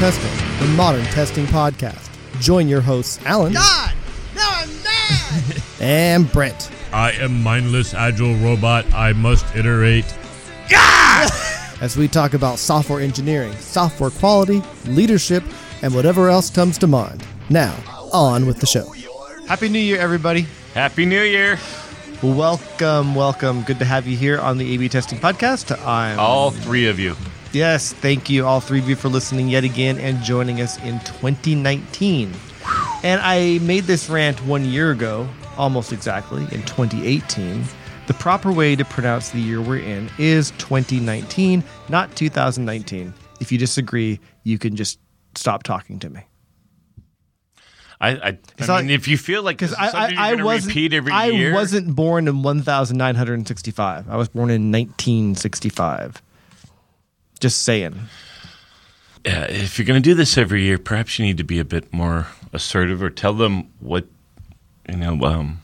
Testing, the modern testing podcast. Join your hosts, Alan God! Now I'm mad! and Brent, I am mindless agile robot. I must iterate. as we talk about software engineering, software quality, leadership, and whatever else comes to mind. Now, on with the show. Happy New Year, everybody. Happy New Year. Welcome, welcome. Good to have you here on the A/B Testing Podcast. I'm All three of you. Yes, thank you all three of you for listening yet again and joining us in 2019. And I made this rant one year ago, almost exactly in 2018. The proper way to pronounce the year we're in is 2019, not 2019. If you disagree, you can just stop talking to me. I, I, I mean, if you feel like Because I, I, I you're going to wasn't I year, wasn't born in 1965. I was born in 1965. Just saying. Yeah, if you're going to do this every year, perhaps you need to be a bit more assertive or tell them what, you know, um,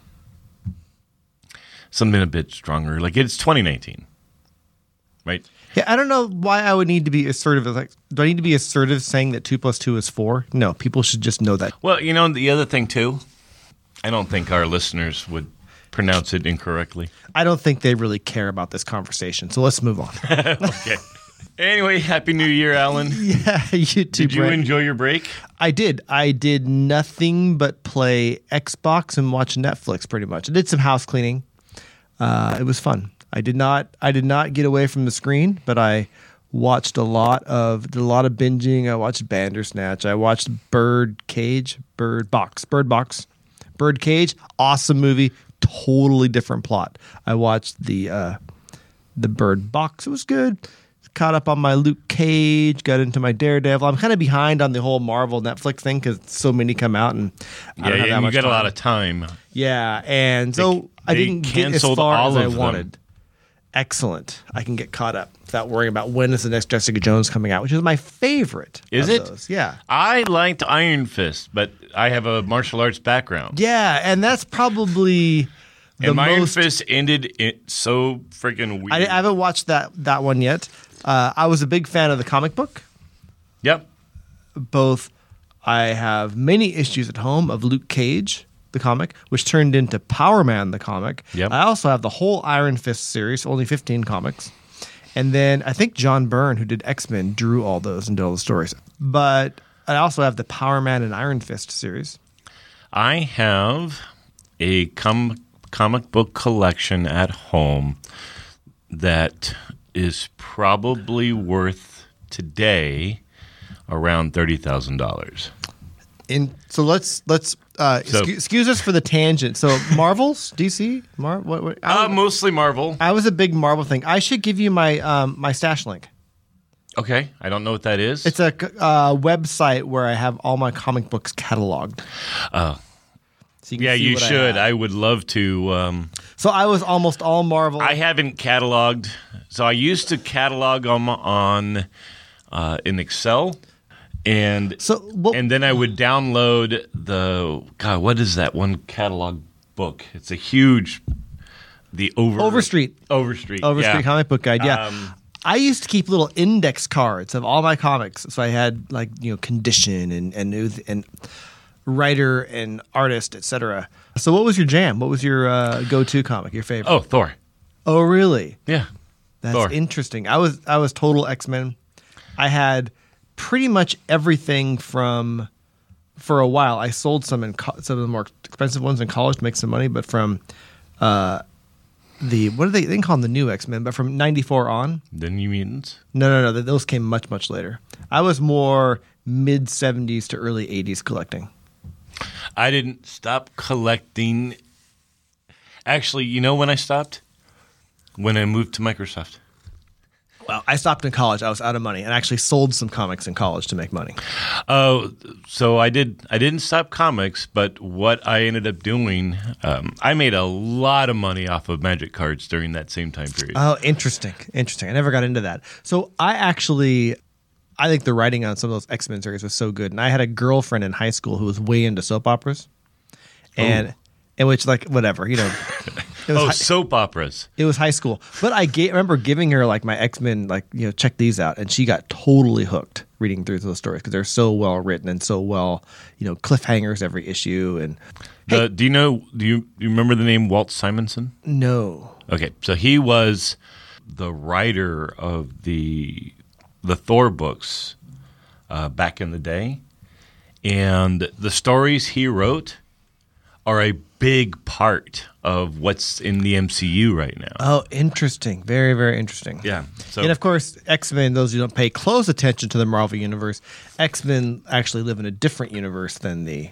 something a bit stronger. Like it's 2019, right? Yeah, I don't know why I would need to be assertive. Like, do I need to be assertive saying that two plus two is four? No, people should just know that. Well, you know, the other thing too, I don't think our listeners would pronounce it incorrectly. I don't think they really care about this conversation. So let's move on. Okay. Anyway, happy New Year, Alan. yeah, you too. Did you enjoy your break? I did. I did nothing but play Xbox and watch Netflix pretty much. I did some house cleaning. Uh, it was fun. I did not I did not get away from the screen, but I watched a lot of did a lot of binging. I watched Bandersnatch. I watched Bird Cage, Bird Box, Bird Box, Bird Cage. Awesome movie. Totally different plot. I watched the uh, the Bird Box. It was good. Caught up on my Luke Cage. Got into my Daredevil. I'm kind of behind on the whole Marvel Netflix thing because so many come out and I don't Yeah, have that yeah you got a lot of time. Yeah, and so I didn't get as far as I them. wanted. Excellent. I can get caught up without worrying about when is the next Jessica Jones coming out, which is my favorite. Is it? those. Yeah. I liked Iron Fist, but I have a martial arts background. Yeah, and that's probably the and Iron most. Fist ended it so freaking weird. I, I haven't watched that that one yet. Uh, I was a big fan of the comic book. yep. Both, I have many issues at home of Luke Cage, the comic, which turned into Power Man, the comic. Yep. I also have the whole Iron Fist series, only 15 comics. And then I think John Byrne, who did X Men, drew all those and did all the stories. But I also have the Power Man and Iron Fist series. I have a com- comic book collection at home that is probably worth today around thirty thousand dollars. In so let's let's uh, So- excuse, excuse us for the tangent. So Marvels, DC, Mar what, what I, Uh, mostly Marvel. I was a big Marvel thing. I should give you my um, my stash link. Okay, I don't know what that is. It's a uh, website where I have all my comic books cataloged. Oh. So you yeah, you I should. have. I, would love to. Um, so I was almost all Marvel. I haven't cataloged. So I used to catalog them on uh, in Excel, and so what, and then I would download the God. What is that one catalog book? It's a huge. The over Overstreet. Overstreet. Overstreet yeah. Comic Book Guide. Yeah. Um, I used to keep little index cards of all my comics. So I had like you know condition and and and writer and artist, etc. So what was your jam? What was your uh, go-to comic? Your favorite? Oh, Thor. oh, really? Yeah. That's Thor. interesting. I was I was total X Men. I had pretty much everything from for a while. I sold some in co- some of the more expensive ones in college to make some money, but from uh, the what do they they call them the new X Men, but from '94 on. The New Mutants. No, no, no. th- Those came much much later. I was more mid '70s to early '80s collecting. I didn't stop collecting. Actually, you know when I stopped? When I moved to Microsoft. Well, I stopped in college. I was out of money and actually sold some comics in college to make money. Oh, so I did. I didn't stop comics, but what I ended up doing, um, I made a lot of money off of Magic cards during that same time period. Oh, interesting. Interesting. I never got into that. So I actually I think the writing on some of those X Men series was so good. And I had a girlfriend in high school who was way into soap operas. Oh. And in which like whatever, you know. It was oh, hi- soap operas. It was high school, but I ga- remember giving her like my X Men, like you know, check these out, and she got totally hooked reading through those stories because they're so well written and so well, you know, cliffhangers every issue. And The, do you know? Do you, do you remember the name Walt Simonson? no, Okay, so he was the writer of the the Thor books uh, back in the day, and the stories he wrote are a big part of what's in the MCU right now. oh, interesting, very very interesting. yeah, so and of course, X Men. Those who don't pay close attention to the Marvel universe, X Men actually live in a different universe than the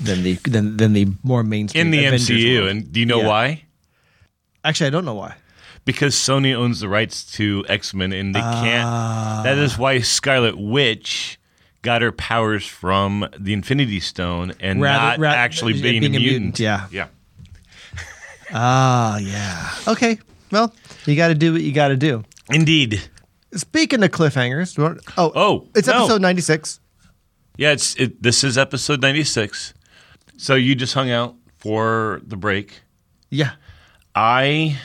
than the than, than the more mainstream in the Avengers MCU, world. and do you know Yeah. why? Actually, I don't know why. Because Sony owns the rights to X Men, and they can't. That is why Scarlet Witch got her powers from the Infinity Stone and Rather- not ra- actually being, being a mutant. yeah. yeah. Ah, yeah. Okay. Well, you got to do what you got to do. Indeed. Speaking of cliffhangers, do you want- oh, Oh, it's no. episode ninety six. Yeah, it's it, this is episode ninety six. So you just hung out for the break. Yeah. I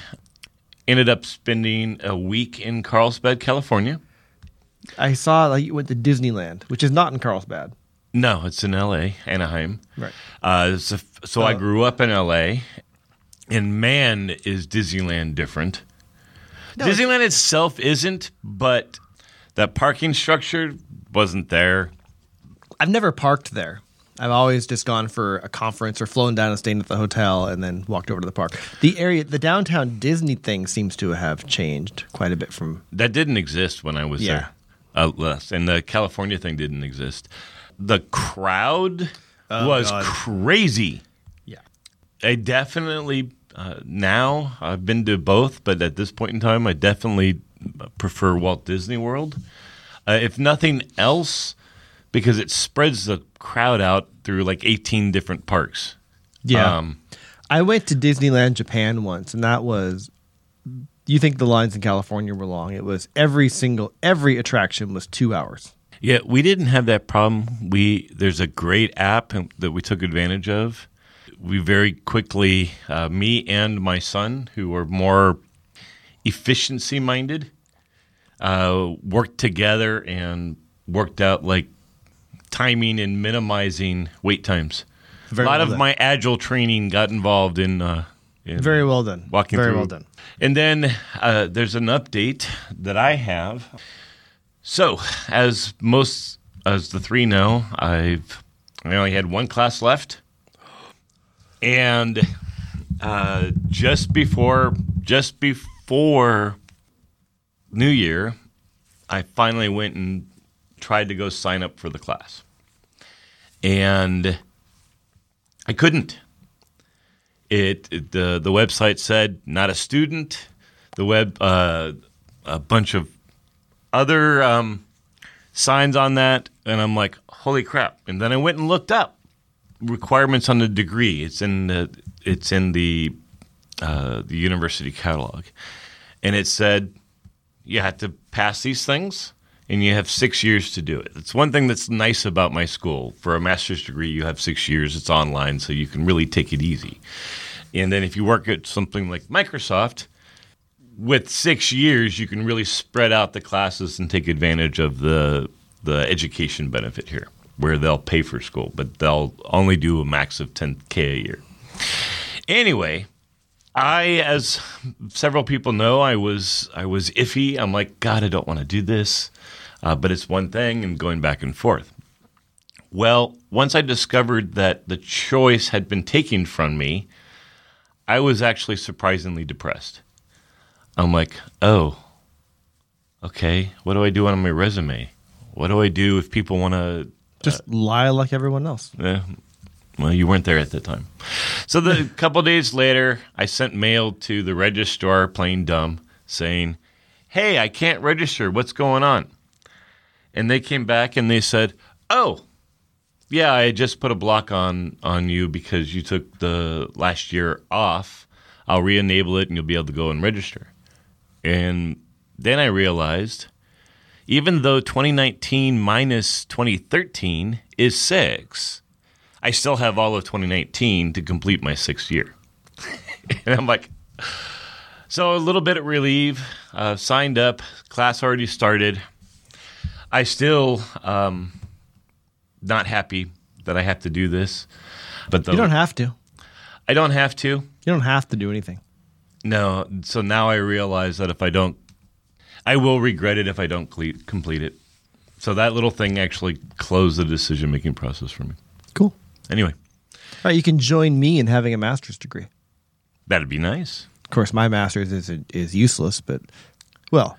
ended up spending a week in Carlsbad, California. I saw like you went to Disneyland, which is not in Carlsbad. No, it's in L.A., Anaheim. Right. Uh, so so I Oh. grew up in L.A., and man, is Disneyland different. Disneyland itself isn't, but that parking structure wasn't there. I've never parked there. I've always just gone for a conference or flown down and stayed at the hotel and then walked over to the park. The area, the downtown Disney thing seems to have changed quite a bit from. That didn't exist when I was Yeah. there. Uh. And the California thing didn't exist. The crowd was God. crazy. Yeah. I definitely uh, now I've been to both, but at this point in time, I definitely prefer Walt Disney World. Uh, if nothing else, because it spreads the crowd out through like 18 different parks. Yeah. Um, I went to Disneyland Japan once, and that was. You think the lines in California were long? It was every single every attraction was two hours. Yeah, we didn't have that problem. We there's a great app that we took advantage of. We very quickly, uh, me and my son, who are more efficiency minded, uh, worked together and worked out like timing and minimizing wait times. Very a lot well of done. my agile training got involved in, uh, in Very well done. walking Very through. well done. And then uh, there's an update that I have. So, as most, as the three know, I've I only had one class left, and uh, just before just before New Year, I finally went and tried to go sign up for the class, and I couldn't it, it the the website said not a student. The web uh, a bunch of other um, signs on that, and I'm like, holy crap! And then I went and looked up requirements on the degree. It's in the it's in the uh, the university catalog, and it said you had to pass these things. And you have six years to do it. It's one thing that's nice about my school. For a master's degree, you have six years. It's online, so you can really take it easy. And then if you work at something like Microsoft, with six years, you can really spread out the classes and take advantage of the the education benefit here, where they'll pay for school, but they'll only do a max of 10k a year. Anyway, I, as several people know, I was I was iffy. I'm like, God, I don't want to do this, uh, but it's one thing, and going back and forth. Well, once I discovered that the choice had been taken from me, I was actually surprisingly depressed. I'm like, oh, okay, what do I do on my resume? What do I do if people want to? Just lie like everyone else. Eh, well, you weren't there at the time. So the couple days later, I sent mail to the registrar, playing dumb, saying, "Hey, I can't register. What's going on?" And they came back and they said, "Oh, yeah, I just put a block on on you because you took the last year off. I'll re-enable it and you'll be able to go and register." And then I realized, even though 2019 minus 2013 is six, I still have all of 2019 to complete my sixth year. and I'm like, so a little bit of relief. Uh, signed up. Class already started. I still um, not happy that I have to do this, but the, You don't have to. I don't have to. You don't have to do anything. No. So now I realize that if I don't, I will regret it if I don't complete it. So that little thing actually closed the decision making process for me. Cool. Anyway, All right, you can join me in having a master's degree. that'd be nice. Of course, my master's is is useless, but well,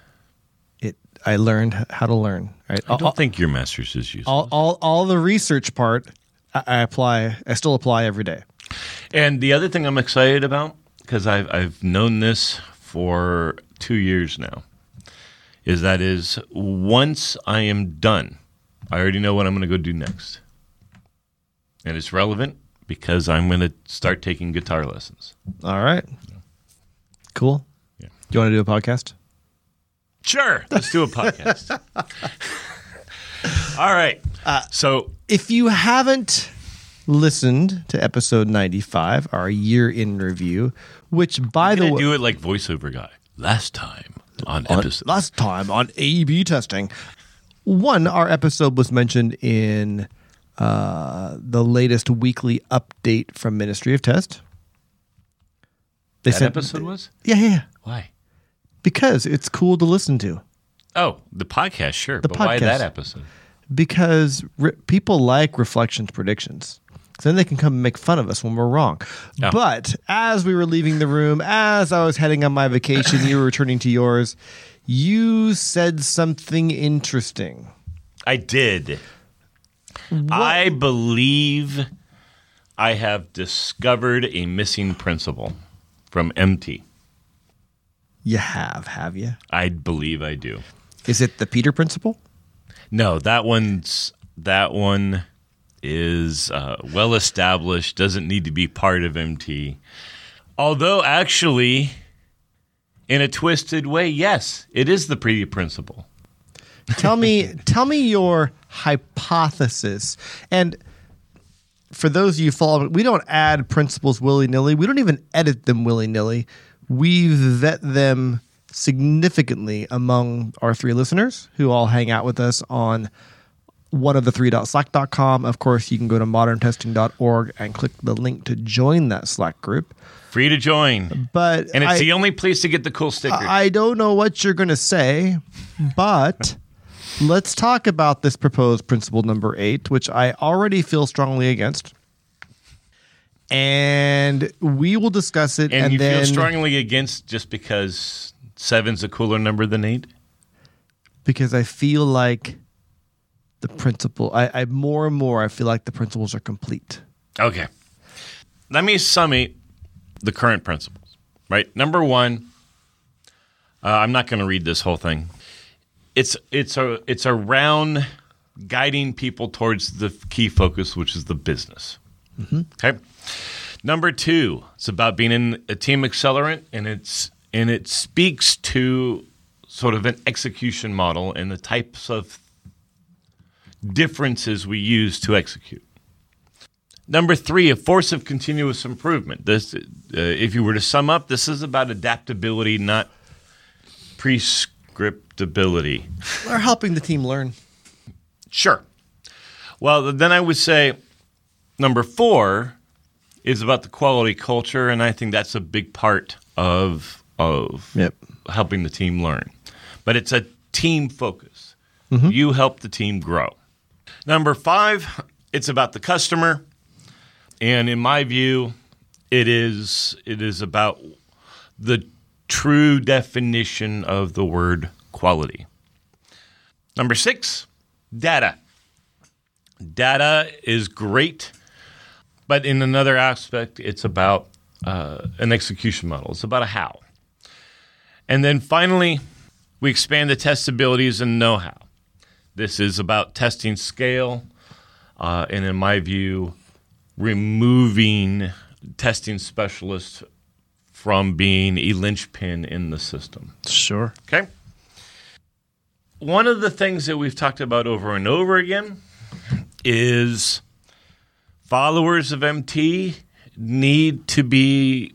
it I learned how to learn. Right, I don't think your master's is useless. all, all all the research part I, I apply. I still apply every day. And the other thing I'm excited about, because I've, I've known this for two years now, is that is once I am done, I already know what I'm going to go do next. And it's relevant because I'm going to start taking guitar lessons. All right, cool. Yeah. Do you want to do a podcast? Sure, let's do a podcast. All right. Uh, so If you haven't listened to episode 95, our year in review, which by the way, do it like voiceover guy. Last time on on- episode. last time on A B testing, one, our episode was mentioned in uh, the latest weekly update from Ministry of Test. They that episode was? Yeah, yeah, yeah. Why? Because it's cool to listen to. Oh, the podcast, sure. The but why podcast. that episode? Because re- people like reflections predictions. 'Cause Then they can come and make fun of us when we're wrong. But as we were leaving the room, as I was heading on my vacation, you were returning to yours, you said something interesting. I did. I believe I have discovered a missing principle from MT. You have, have you? I believe I do. Is it the Peter principle? No, that one's that one is uh, well established. Doesn't need to be part of MT. Although, actually, in a twisted way, yes, it is the Peter principle. tell me tell me your hypothesis. And for those of you following we don't add principles willy-nilly. We don't even edit them willy-nilly. We vet them significantly among our three listeners who all hang out with us on one of the three slack.com of course you can go to moderntesting.org and click the link to join that slack group. Free to join, but and it's I- the only place to get the cool stickers. I don't know what you're going to say, but let's talk about this proposed principle number eight, which I already feel strongly against. And we will discuss it. and, And, you then, feel strongly against just because seven's a cooler number than eight? because I feel like the principle, I, I more and more, I feel like the principles are complete. Okay. Let me sum summate the current principles. Right. Number one, uh, I'm not going to read this whole thing. It's it's a it's around guiding people towards the key focus, which is the business. Okay. Number two, it's about being in a team accelerant, and it's and it speaks to sort of an execution model and the types of differences we use to execute. Number three, a force of continuous improvement. This, uh, if you were to sum up, this is about adaptability, not prescriptability. We're helping the team learn. Sure. Well, then I would say number four is about the quality culture, and I think that's a big part of of Yep. helping the team learn. But it's a team focus. Mm-hmm. You help the team grow. Number five, it's about the customer, and in my view, it is it is about the true definition of the word quality. Number six, data. Data is great, but in another aspect, it's about uh, an execution model. It's about a how. And then finally, we expand the test abilities and know how. This is about testing scale, uh, and in my view, removing testing specialists from being a linchpin in the system. Sure. Okay. One of the things that we've talked about over and over again is followers of MT need to be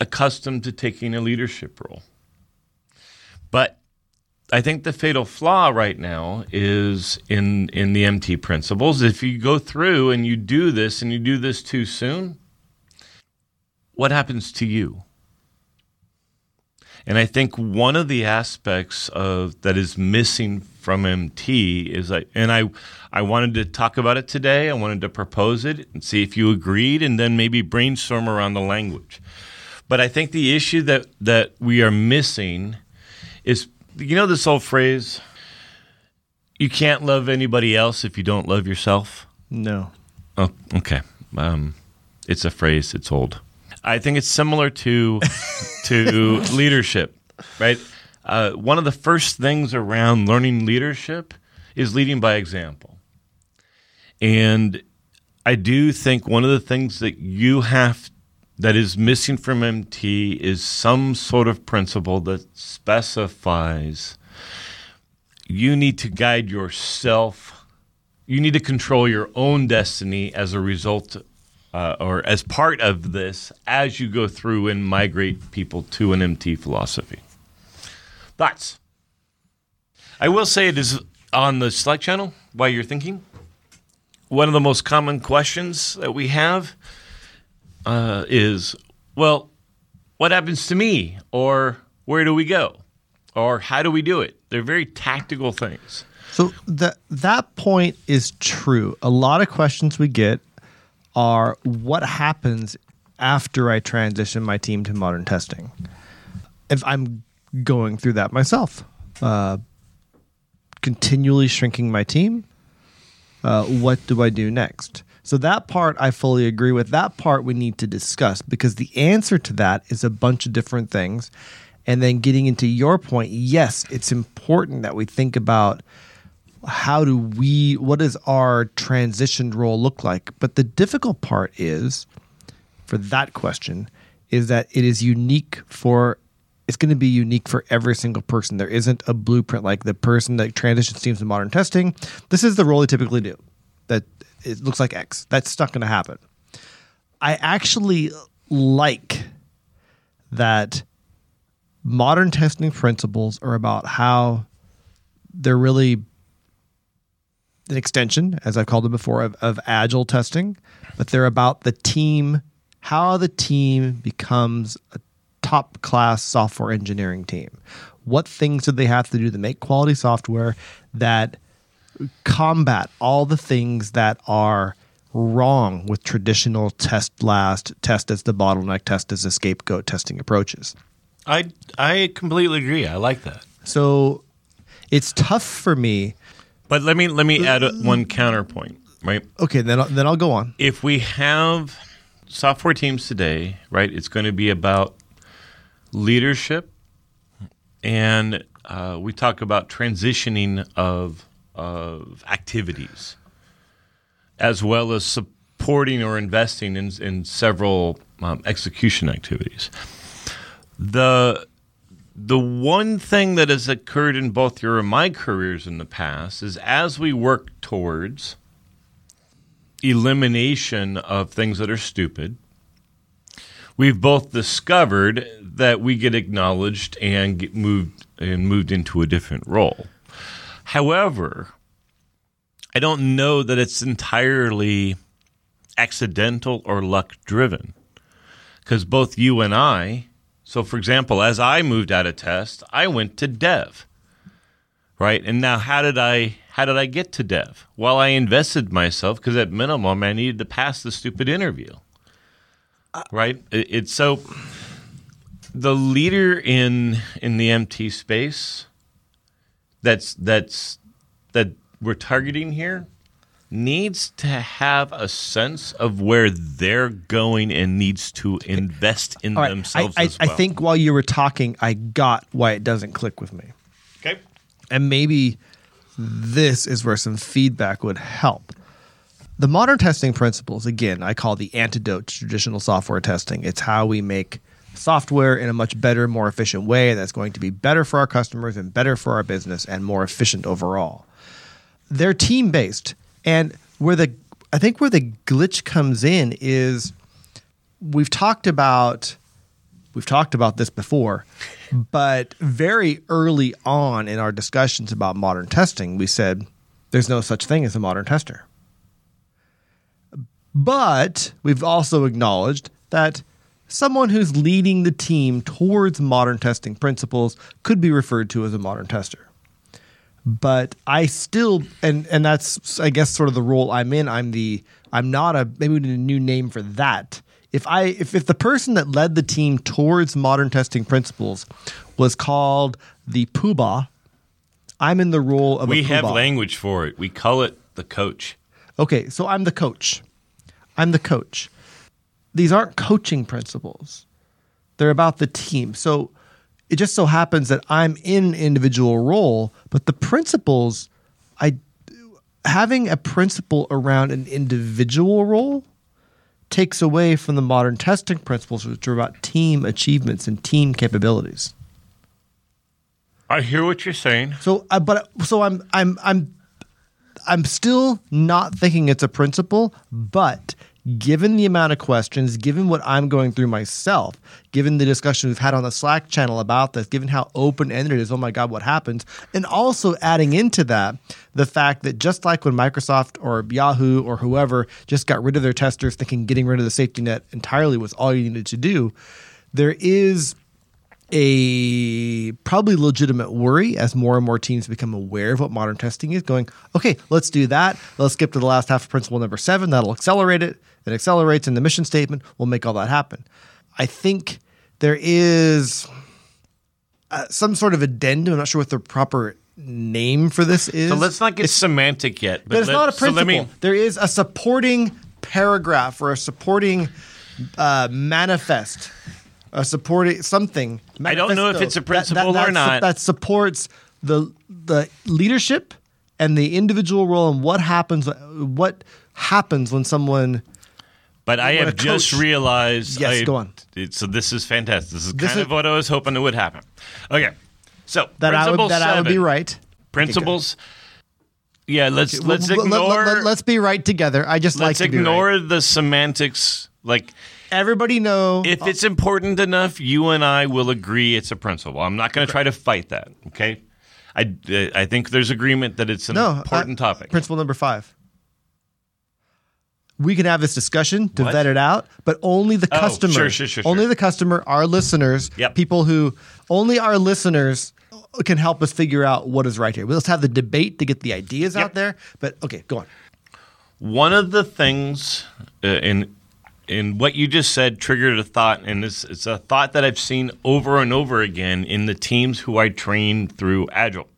accustomed to taking a leadership role. But I think the fatal flaw right now is in in the MT principles. If you go through and you do this and you do this too soon, what happens to you? And I think one of the aspects of that is missing from MT is like, and I, I wanted to talk about it today. I wanted to propose it and see if you agreed, and then maybe brainstorm around the language. But I think the issue that that we are missing is, you know, this old phrase, "You can't love anybody else if you don't love yourself." No. Oh, okay. Um, it's a phrase. It's old. I think it's similar to to leadership, right? Uh, one of the first things around learning leadership is leading by example, and I do think one of the things that you have that is missing from MT is some sort of principle that specifies you need to guide yourself. You need to control your own destiny as a result uh, or as part of this as you go through and migrate people to an MT philosophy. Thoughts? I will say it is on the Slack channel while you're thinking. One of the most common questions that we have uh, is, well, what happens to me? Or where do we go? Or how do we do it? They're very tactical things. So that that point is true. A lot of questions we get are what happens after I transition my team to modern testing. If I'm going through that myself, uh, continually shrinking my team, uh, what do I do next? So that part I fully agree with. That part we need to discuss because the answer to that is a bunch of different things. And then getting into your point, yes, it's important that we think about how do we what does our transitioned role look like? But the difficult part is for that question is that it is unique for it's going to be unique for every single person. There isn't a blueprint like the person that transitions teams to modern testing. This is the role they typically do. That it looks like x. That's not going to happen. I actually like that modern testing principles are about how they're really an extension, as I've called them before, of, of agile testing, but they're about the team, how the team becomes a top class software engineering team. What things do they have to do to make quality software that combat all the things that are wrong with traditional test last, test as the bottleneck, test as a scapegoat testing approaches? I I completely agree. I like that. So it's tough for me But let me let me add a, one counterpoint, right? Okay, then I'll, then I'll go on. If we have software teams today, right, it's going to be about leadership, and uh, we talk about transitioning of of activities, as well as supporting or investing in in several um, execution activities. The the one thing that has occurred in both your and my careers in the past is as we work towards elimination of things that are stupid, we've both discovered that we get acknowledged and get moved and moved into a different role. However, I don't know that it's entirely accidental or luck driven because both you and I so, for example, as I moved out of test, I went to dev, right? And now, how did I how did I get to dev? Well, I invested myself because at minimum, I needed to pass the stupid interview, right? It, it's so the leader in in the MT space that's that's that we're targeting here needs to have a sense of where they're going and needs to invest in right, themselves I, I, well. I think while you were talking, I got why it doesn't click with me. Okay. And maybe this is where some feedback would help. The modern testing principles, again, I call the antidote to traditional software testing. It's how we make software in a much better, more efficient way that's going to be better for our customers and better for our business and more efficient overall. They're team based. And where the I think where the glitch comes in is we've talked about we've talked about this before, but very early on in our discussions about modern testing, we said there's no such thing as a modern tester. But we've also acknowledged that someone who's leading the team towards modern testing principles could be referred to as a modern tester. But I still and and that's I guess sort of the role I'm in. I'm the I'm not a maybe we need a new name for that. If I if, if the person that led the team towards modern testing principles was called the poobah, I'm in the role of We a have language for it. We call it the coach. Okay, so I'm the coach. I'm the coach. These aren't coaching principles. They're about the team. So it just so happens that I'm in an individual role, but the principles I having a principle around an individual role takes away from the modern testing principles which are about team achievements and team capabilities. I hear what you're saying. So, uh, but so I'm I'm I'm I'm still not thinking it's a principle, but given the amount of questions, given what I'm going through myself, given the discussion we've had on the Slack channel about this, given how open ended it is, oh my God, what happens? And also adding into that the fact that just like when Microsoft or Yahoo or whoever just got rid of their testers, thinking getting rid of the safety net entirely was all you needed to do, there is a probably legitimate worry as more and more teams become aware of what modern testing is going okay let's do that. Let's skip to the last half of principle number seven. That'll accelerate it it accelerates in the mission statement we'll make all that happen i think there is uh, some sort of addendum i'm not sure what the proper name for this is So let's not get semantic yet. but it's let- not a so let principle. me- there is a supporting paragraph or a supporting uh, manifest, a supporting something. I don't know if it's a principle or that, not. That supports the the leadership and the individual role and what happens. What happens when someone But I have just realized. Yes, I- go on. So this is fantastic. This is This kind is- of what I was hoping it would happen. Okay, so that I would that I would be right. Principles. Yeah, let's let's Let- let- ignore. Let, us be right together. I just like let's to be right. ignore the semantics. Like, Everybody know if it's important enough, you and I will agree it's a principle. I'm not going to try to fight that. Okay, I I think there's agreement that it's an no important uh, topic. Principle number five. We can have this discussion to What? vet it out, but only the Oh, customer, sure, sure, sure, only the customer, our listeners, Yep. people who only our listeners can help us figure out what is right here. Let's have the debate to get the ideas out there. But okay, go on. One of the things uh, in in what you just said triggered a thought, and it's, it's a thought that I've seen over and over again in the teams who I train through Agile.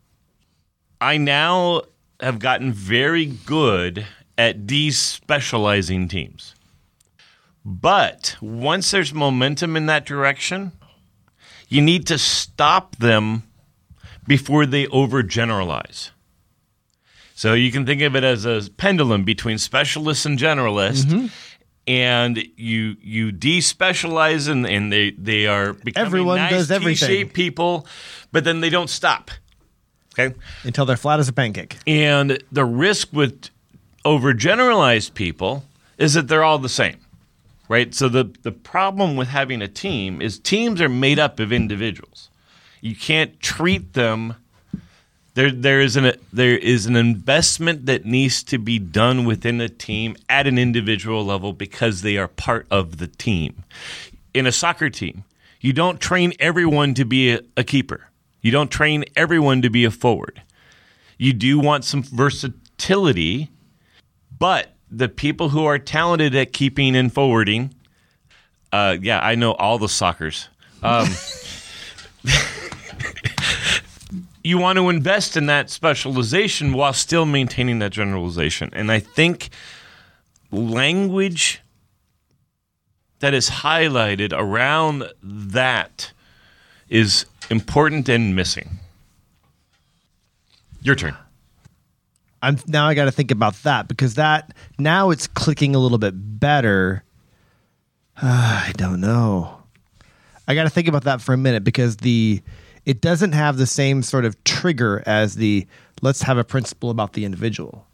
I now have gotten very good at despecializing teams. But once there's momentum in that direction, you need to stop them before they overgeneralize. So you can think of it as a pendulum between specialists and generalist. Mm-hmm. And you you despecialize and, and they, they are becoming Everyone nice does everything. T-shaped people, but then they don't stop. Okay. Until they're flat as a pancake. And the risk with overgeneralized people is that they're all the same, right? So the, the problem with having a team is teams are made up of individuals. You can't treat them. There, there is an there is an investment that needs to be done within a team at an individual level because they are part of the team. In a soccer team, you don't train everyone to be a, a keeper. You don't train everyone to be a forward you do want some versatility, but the people who are talented at keeping and forwarding, uh, yeah, I know all the soccers. Um, you want to invest in that specialization while still maintaining that generalization. And I think language that is highlighted around that is important and missing. Your turn. I'm now I got to think about that because that now it's clicking a little bit better. I don't know. I got to think about that for a minute because the it doesn't have the same sort of trigger as the let's have a principle about the individual.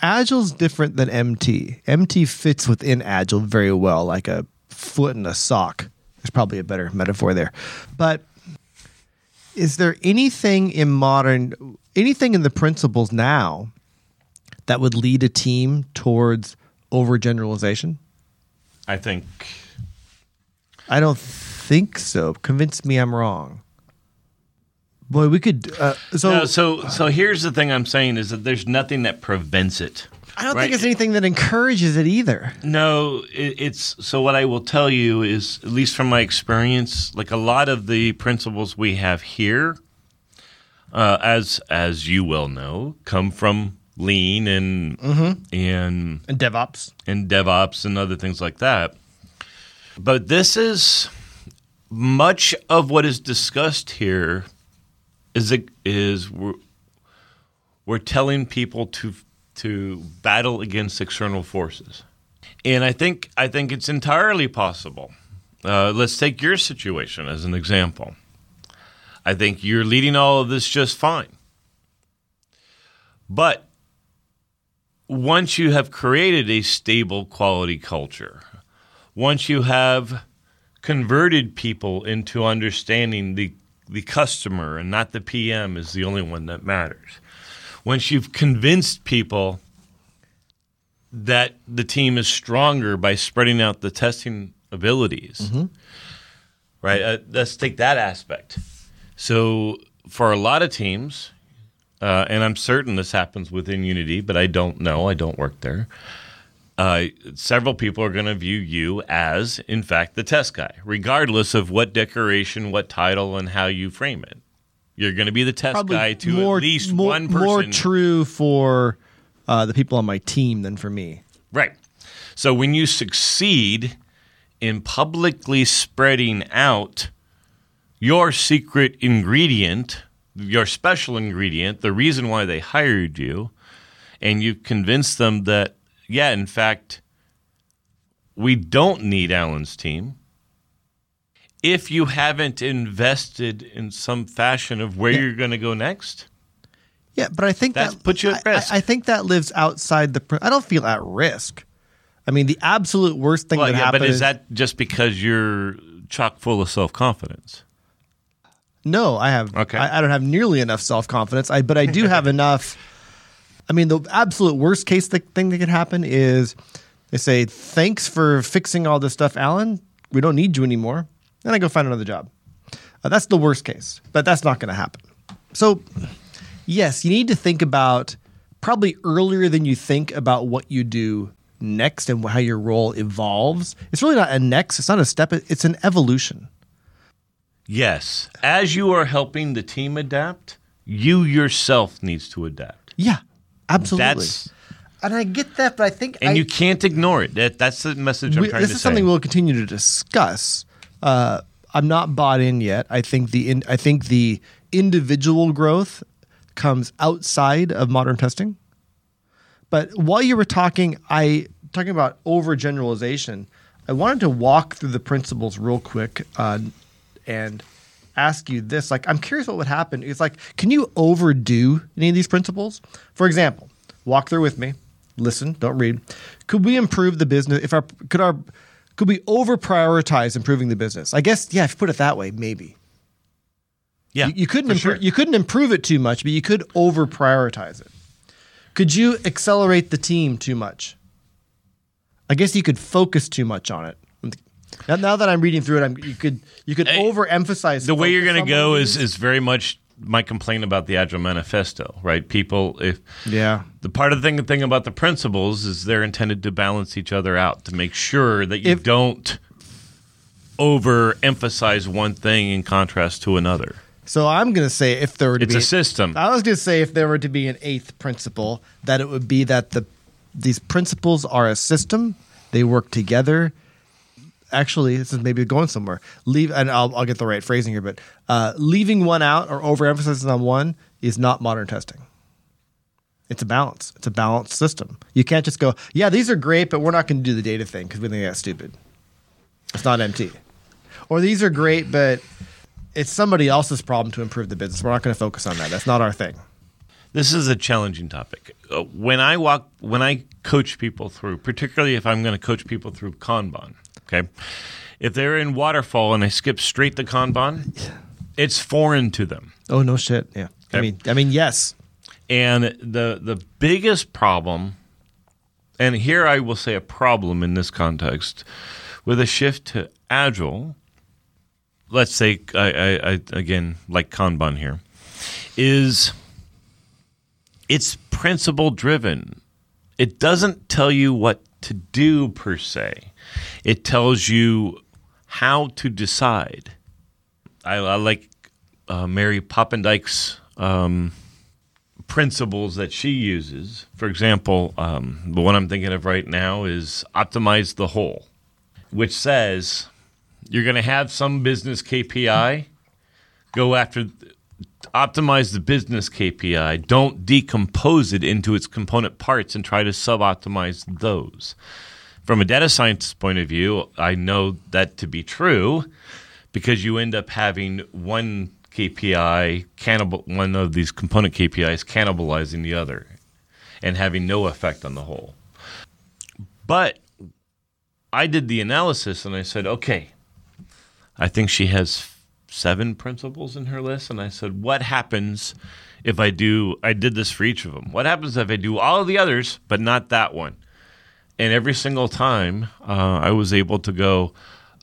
Agile's different than MT. MT fits within Agile very well, like a foot in a sock. There's probably a better metaphor there. But is there anything in modern, anything in the principles now that would lead a team towards overgeneralization? I think I don't think so. Convince me I'm wrong. Boy, we could. Uh, so, no, so so here's the thing I'm saying is that there's nothing that prevents it. I don't right? think it's anything that encourages it either. No, it, it's so. What I will tell you is, at least from my experience, like a lot of the principles we have here, uh, as as you well know, come from lean and and And DevOps. and DevOps and other things like that. But this is much of what is discussed here is is we're, we're telling people to to battle against external forces, and I think I think it's entirely possible. Uh, let's take your situation as an example. I think you're leading all of this just fine, but once you have created a stable quality culture, once you have converted people into understanding the the customer and not the PM is the only one that matters. Once you've convinced people that the team is stronger by spreading out the testing abilities, right? Uh, let's take that aspect. So, for a lot of teams, uh, and I'm certain this happens within Unity, but I don't know. I don't work there. Uh, several people are going to view you as, in fact, the test guy, regardless of what decoration, what title, and how you frame it. You're going to be the test guy to more, at least more, one person. More true for uh, the people on my team than for me. Right. So when you succeed in publicly spreading out your secret ingredient, your special ingredient, the reason why they hired you, and you've convinced them that, yeah, in fact, we don't need Alan's team. If you haven't invested in some fashion of where you're going to go next, Yeah, but I think That that puts you at I- I- risk. I, think that lives outside the. I don't feel at risk. I mean, the absolute worst thing well, that yeah, happened but is that just because you're chock full of self confidence? No, I have. Okay. I, I don't have nearly enough self confidence. I but I do have enough. I mean, the absolute worst case th- thing that could happen is they say, "Thanks for fixing all this stuff, Alan. We don't need you anymore," and I go find another job. Uh, that's the worst case, but that's not going to happen. So, yes, you need to think about probably earlier than you think about what you do next and how your role evolves. It's really not a next. It's not a step. It's an evolution. Yes. As you are helping the team adapt, you yourself needs to adapt. Yeah, absolutely. That's and I get that, but I think and I, you can't ignore it. That that's the message I'm we- trying to say. this is something we'll continue to discuss. Uh, I'm not bought in yet. I think the in, I think the individual growth comes outside of modern testing. But while you were talking, I talking about overgeneralization. I wanted to walk through the principles real quick uh, and ask you this. Like, I'm curious what would happen. It's like, can you overdo any of these principles? For example, walk through with me. Listen, don't read. Could we improve the business? If our could our could we over prioritize improving the business? I guess yeah. If you put it that way, maybe yeah, you, you couldn't improve, sure. you couldn't improve it too much, but you could over prioritize it. Could you accelerate the team too much? I guess you could focus too much on it. Now, now that I'm reading through it, I'm, you could you could overemphasize the way you're going to go is is very much my complaint about the Agile Manifesto, right? People, if yeah. the part of the thing, the thing about the principles is they're intended to balance each other out to make sure that you If- don't overemphasize one thing in contrast to another. So I'm going to say if there were to It's be a system. I was going to say if there were to be an eighth principle, that it would be that the these principles are a system. They work together. Actually, this is maybe going somewhere. Leave, and I'll, I'll get the right phrasing here, but uh, leaving one out or overemphasizing on one is not modern testing. It's a balance. It's a balanced system. You can't just go, yeah, these are great, but we're not going to do the data thing because we think that's stupid. It's not MT. Or these are great, but it's somebody else's problem to improve the business. We're not going to focus on that. That's not our thing. This is a challenging topic. Uh, when I walk, when I coach people through, particularly if I'm going to coach people through Kanban, Okay. If they're in waterfall and they skip straight to Kanban, it's foreign to them. Oh no shit. Yeah. I mean, I mean, yes. And the the biggest problem, and here I will say a problem in this context, with a shift to agile, let's say I, I, I again like Kanban here, is it's principle driven. It doesn't tell you what to do per se. It tells you how to decide. I, I like uh, Mary Poppendieck's um, principles that she uses. For example, um, the one I'm thinking of right now is optimize the whole, which says you're going to have some business KPI. Go after, optimize the business KPI. Don't decompose it into its component parts and try to sub optimize those. From a data science point of view, I know that to be true because you end up having one KPI cannibal one of these component KPIs cannibalizing the other and having no effect on the whole. But I did the analysis and I said, okay, I think she has seven principles in her list. And I said, what happens if I do, I did this for each of them. What happens if I do all of the others, but not that one? And every single time uh, I was able to go,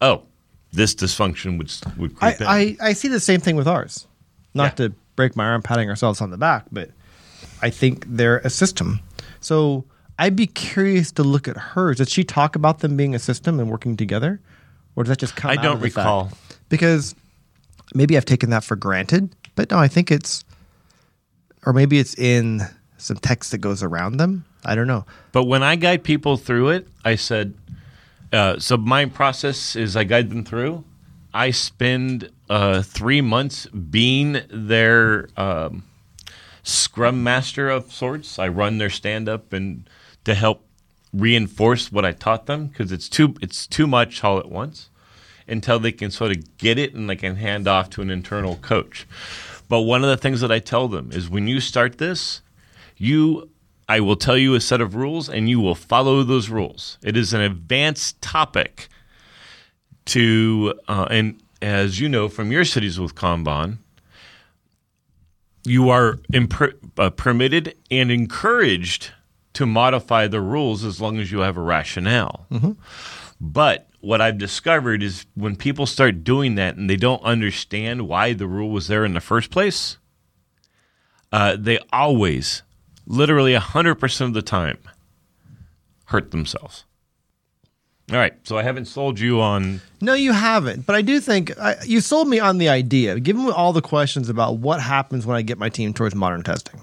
oh, this dysfunction would, would I, in. I, I see the same thing with ours. Not Yeah. to break my arm patting ourselves on the back, but I think they're a system. So I'd be curious to look at hers. Did she talk about them being a system and working together? Or does that just come I don't of the fact? recall. Because maybe I've taken that for granted, but no, I think it's, or maybe it's in some text that goes around them. I don't know. But when I guide people through it, I said, uh, so my process is I guide them through. I spend uh, three months being their um, scrum master of sorts. I run their stand up and to help reinforce what I taught them because it's too it's too much all at once until they can sort of get it and they can hand off to an internal coach. But one of the things that I tell them is when you start this, you I will tell you a set of rules and you will follow those rules. It is an advanced topic to uh, and as you know from your cities with Kanban, you are uh, permitted and encouraged to modify the rules as long as you have a rationale. But what I've discovered is when people start doing that and they don't understand why the rule was there in the first place, uh, they always, literally 100% of the time, hurt themselves. All right, so I haven't sold you on. No, you haven't. But I do think I, you sold me on the idea. Given all the questions about what happens when I get my team towards modern testing,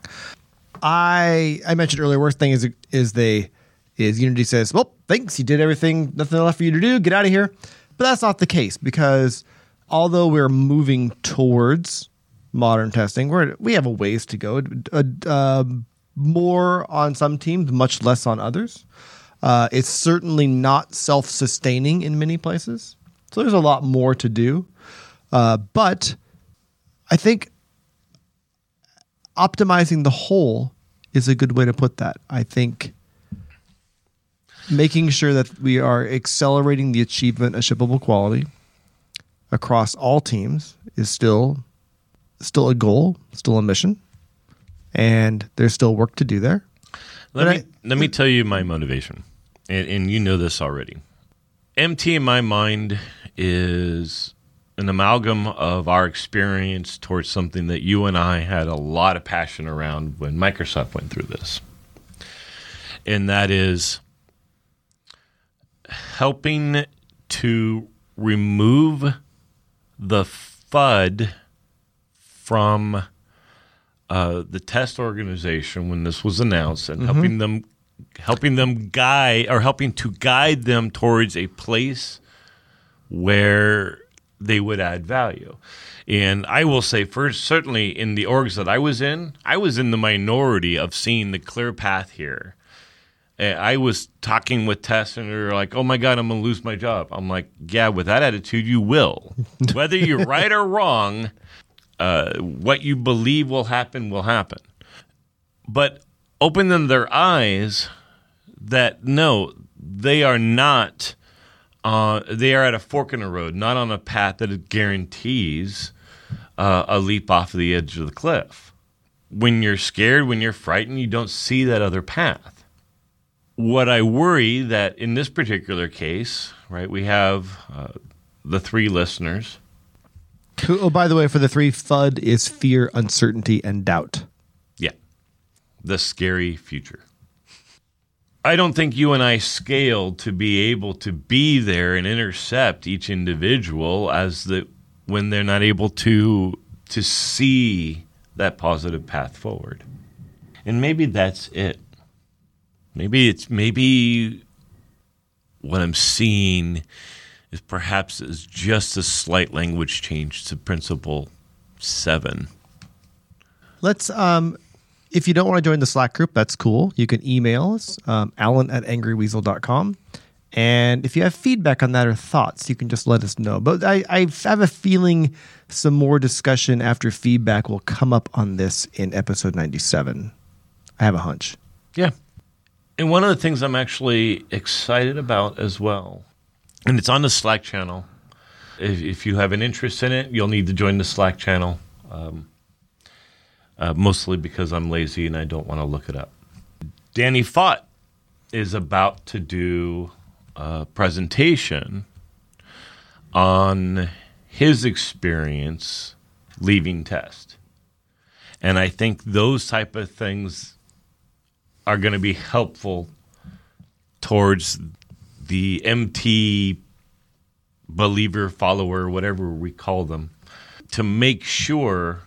I I mentioned earlier. Worst thing is is they is Unity says, "Well, thanks, you did everything. Nothing left for you to do. Get out of here." But that's not the case because although we're moving towards modern testing, we're we have a ways to go. Uh, uh, more on some teams, much less on others. Uh, it's certainly not self sustaining in many places. So there's a lot more to do. Uh, but I think optimizing the whole is a good way to put that. I think making sure that we are accelerating the achievement of shippable quality across all teams is still still a goal, still a mission, and there's still work to do there. Let But me I- let me tell you my motivation, and, and you know this already. MT in my mind is an amalgam of our experience towards something that you and I had a lot of passion around when Microsoft went through this, and that is helping to remove the FUD from uh, the test organization when this was announced and helping them helping them guide or helping to guide them towards a place where they would add value. And I will say first certainly in the orgs that I was in, I was in the minority of seeing the clear path here. I was talking with Tess, and they're like, "Oh my God, I'm gonna lose my job." I'm like, "Yeah, with that attitude, you will. Whether you're right or wrong, uh, what you believe will happen will happen. But open them their eyes that no, they are not uh, they are at a fork in the road, not on a path that guarantees uh, a leap off the edge of the cliff. When you're scared, when you're frightened, you don't see that other path. What I worry that in this particular case, right, we have uh, the three listeners. Oh, by the way, for the three, FUD is fear, uncertainty, and doubt. Yeah, the scary future. I don't think you and I scaled to be able to be there and intercept each individual as the when they're not able to to see that positive path forward. And maybe that's it. Maybe it's maybe what I'm seeing is perhaps is just a slight language change to principle 7. Let's, um, if you don't want to join the Slack group, that's cool. You can email us, um, alan at angryweasel.com. And if you have feedback on that or thoughts, you can just let us know. But I, I have a feeling some more discussion after feedback will come up on this in episode 97. I have a hunch. Yeah. And one of the things I'm actually excited about as well, and it's on the Slack channel. If, if you have an interest in it, you'll need to join the Slack channel. Um, uh, mostly because I'm lazy and I don't want to look it up. Danny Faught is about to do a presentation on his experience leaving test. And I think those type of things are going to be helpful towards the MT believer, follower, whatever we call them, to make sure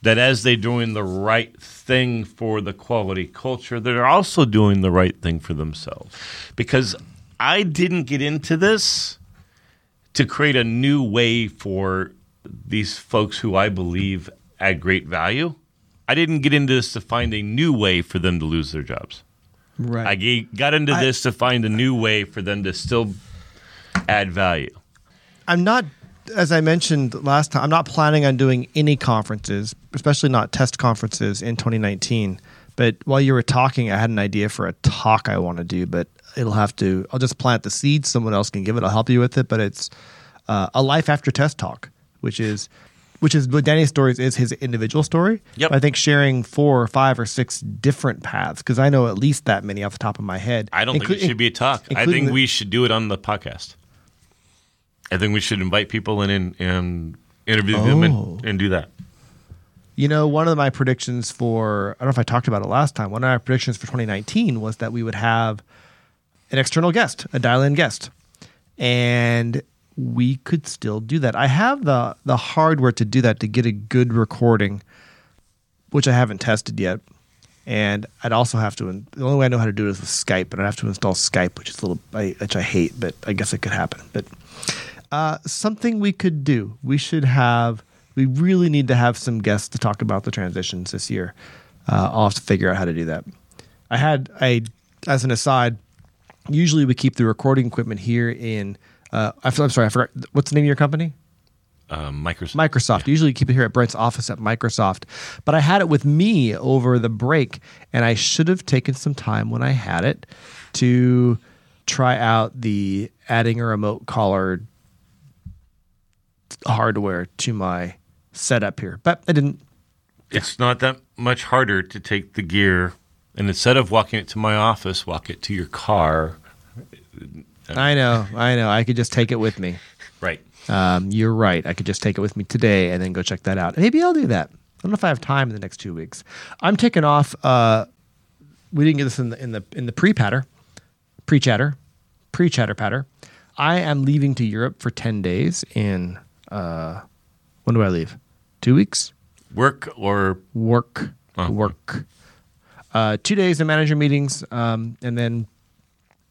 that as they're doing the right thing for the quality culture, they're also doing the right thing for themselves. Because I didn't get into this to create a new way for these folks who I believe add great value. I didn't get into this to find a new way for them to lose their jobs. Right. I got into I- this to find a new way for them to still add value. I'm not, as I mentioned last time, I'm not planning on doing any conferences, especially not test conferences in 2019. But while you were talking, I had an idea for a talk I want to do, but it'll have to, I'll just plant the seed. Someone else can give it. I'll help you with it. But it's uh, a life after test talk, which is, which is what Danny's stories is his individual story. Yep. I think sharing four or five or six different paths, because I know at least that many off the top of my head. I don't think it should be a talk. I think the- we should do it on the podcast. I think we should invite people in and, and interview them Oh. and, and do that. You know, one of my predictions for I don't know if I talked about it last time. One of my predictions for 2019 was that we would have an external guest, a dial-in guest, and we could still do that. I have the the hardware to do that to get a good recording, which I haven't tested yet. And I'd also have to. The only way I know how to do it is with Skype, and I'd have to install Skype, which is a little, which I hate, but I guess it could happen. But uh, something we could do. We should have. We really need to have some guests to talk about the transitions this year. Uh, I'll have to figure out how to do that. I had I, as an aside, usually we keep the recording equipment here in. Uh, I feel- I'm sorry, I forgot. What's the name of your company? Um, Microsoft. Microsoft. Usually you keep it here at Brent's office at Microsoft. But I had it with me over the break, and I should have taken some time when I had it to try out the adding a remote collar hardware to my setup here. But I didn't. It's not that much harder to take the gear and instead of walking it to my office, walk it to your car. I know, I know. I could just take it with me. Right. Um, you're right. I could just take it with me today and then go check that out. Maybe I'll do that. I don't know if I have time in the next two weeks. I'm taking off. Uh, we didn't get this in the in the in the pre patter, pre chatter, pre chatter patter. I am leaving to Europe for ten days. In uh, when do I leave? Two weeks. Work or Work, Oh. work. Uh, two days of manager meetings, um, and then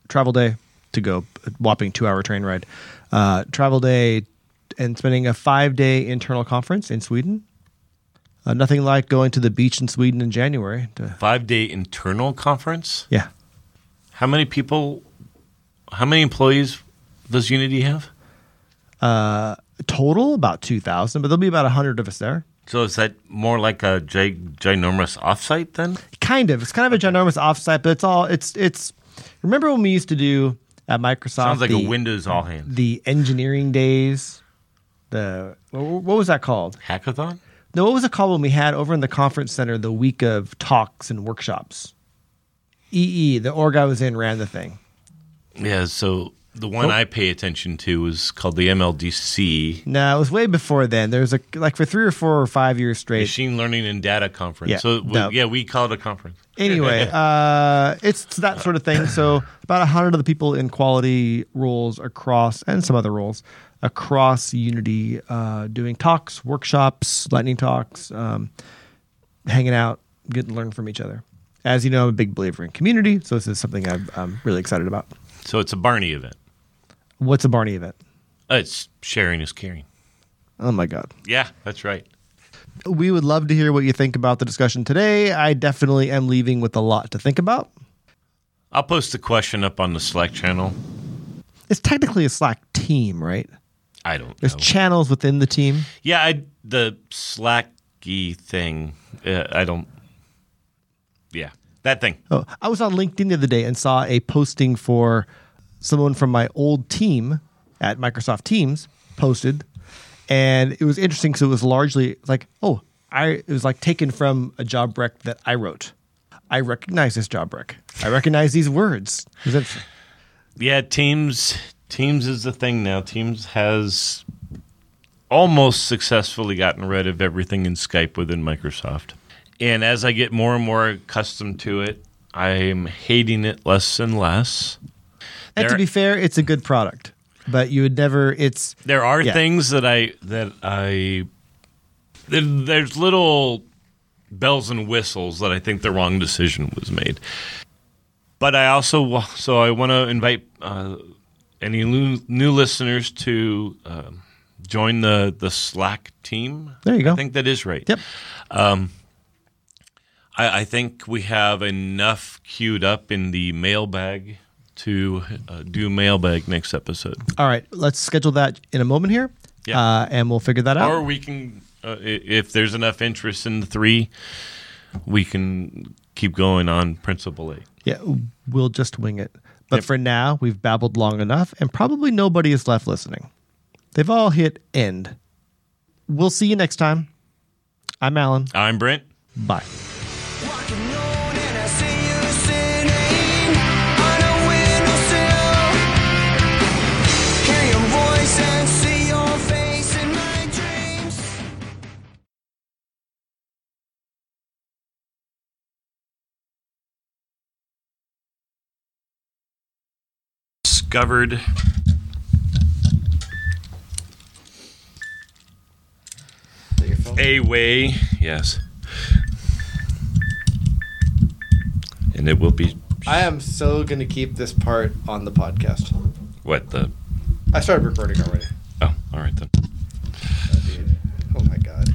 travel day to go. A whopping two hour train ride. Uh, travel day and spending a five day internal conference in Sweden. Uh, nothing like going to the beach in Sweden in January. To, five day internal conference. yeah. How many people, how many employees does Unity have? Total about 2,000, but there'll be about 100 of us there. So is that more like a gi- ginormous offsite then? Kind of. It's kind of a ginormous offsite, but it's all, it's, it's, remember when we used to do at Microsoft. Sounds like the, a Windows all hands. The engineering days. The what, was that called? Hackathon? No, what was it called when we had over in the conference center the week of talks and workshops? EE, the org I was in, ran the thing. Yeah, so the one Oh. I pay attention to is called the MLDC, No, it was way before then. There was a like for three or four or five years straight. Machine Learning and Data Conference. Yeah, so no. yeah, we call it a conference. Anyway, uh, it's that sort of thing. So about a hundred of the people in quality roles across, and some other roles across Unity, uh, doing talks, workshops, lightning talks, um, hanging out, getting to learn from each other. As you know, I'm a big believer in community, so this is something I'm, I'm really excited about. So it's a Barney event. What's a Barney event? Uh, it's sharing is caring. Oh my god. Yeah, that's right. We would love to hear what you think about the discussion today. I definitely am leaving with a lot to think about. I'll post the question up on the Slack channel. It's technically a Slack team, right? I don't There's know. channels within the team. yeah, I, the Slacky thing. Uh, I don't. Yeah, that thing. Oh, I was on LinkedIn the other day and saw a posting for someone from my old team at Microsoft Teams posted, and it was interesting because it was largely like, oh, I it was like taken from a job rec that I wrote. I recognize this job rec. I recognize these words. Yeah, Teams. Teams is the thing now. Teams has almost successfully gotten rid of everything in Skype within Microsoft. And as I get more and more accustomed to it, I'm hating it less and less. And to be fair, it's a good product, but you would never. It's There are Yeah. things that I that I there, there's little bells and whistles that I think the wrong decision was made. But I also so I want to invite uh, any new, new listeners to um join the the Slack team. There you go. I think that is right. Yep. I, I think we have enough queued up in the mailbag to uh, do mailbag next episode. all right. Let's schedule that in a moment here, Yeah. uh, and we'll figure that out. Or we can, uh, if there's enough interest in the three, we can keep going on Principle A. Yeah, we'll just wing it. But Yep. for now, we've babbled long enough, and probably nobody is left listening. They've all hit end. We'll see you next time. I'm Alan. I'm Brent. Bye. Discovered a way, yes. And it will be I am so going to keep this part on the podcast. what the. I started recording already. Oh, all right then. Oh my god.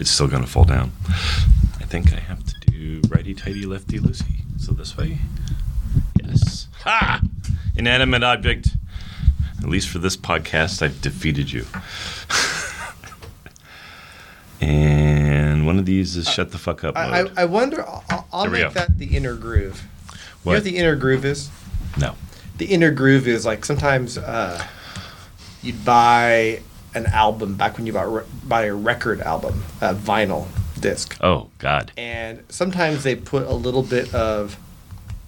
It's still going to fall down. I think I have to do righty tighty lefty loosey. So this way? Yes. Ha! Inanimate object. At least for this podcast, I've defeated you. and one of these is shut the fuck up I, I. I wonder. I'll, I'll make go. that the inner groove. You know What? what the inner groove is? no. The inner groove is like sometimes uh, you'd buy an album back when you bought re- buy a record album, a vinyl disc, Oh, God. and sometimes they put a little bit of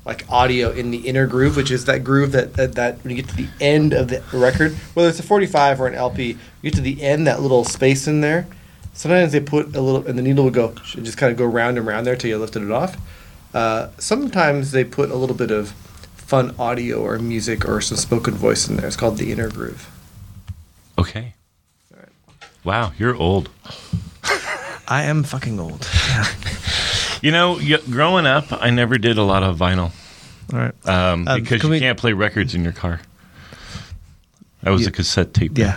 like audio in the inner groove, which is that groove that, that that when you get to the end of the record, whether it's a 45 or an LP, you get to the end, that little space in there. Sometimes they put a little, and the needle will go just kind of go round and round there till you lifted it off. Uh, sometimes they put a little bit of fun audio or music or some spoken voice in there. It's called the inner groove. Okay. Wow, you're old. I am fucking old. You know, y- growing up, I never did a lot of vinyl All right. um, Um, because can you we- can't play records in your car. I was Yeah. a cassette tape. Yeah.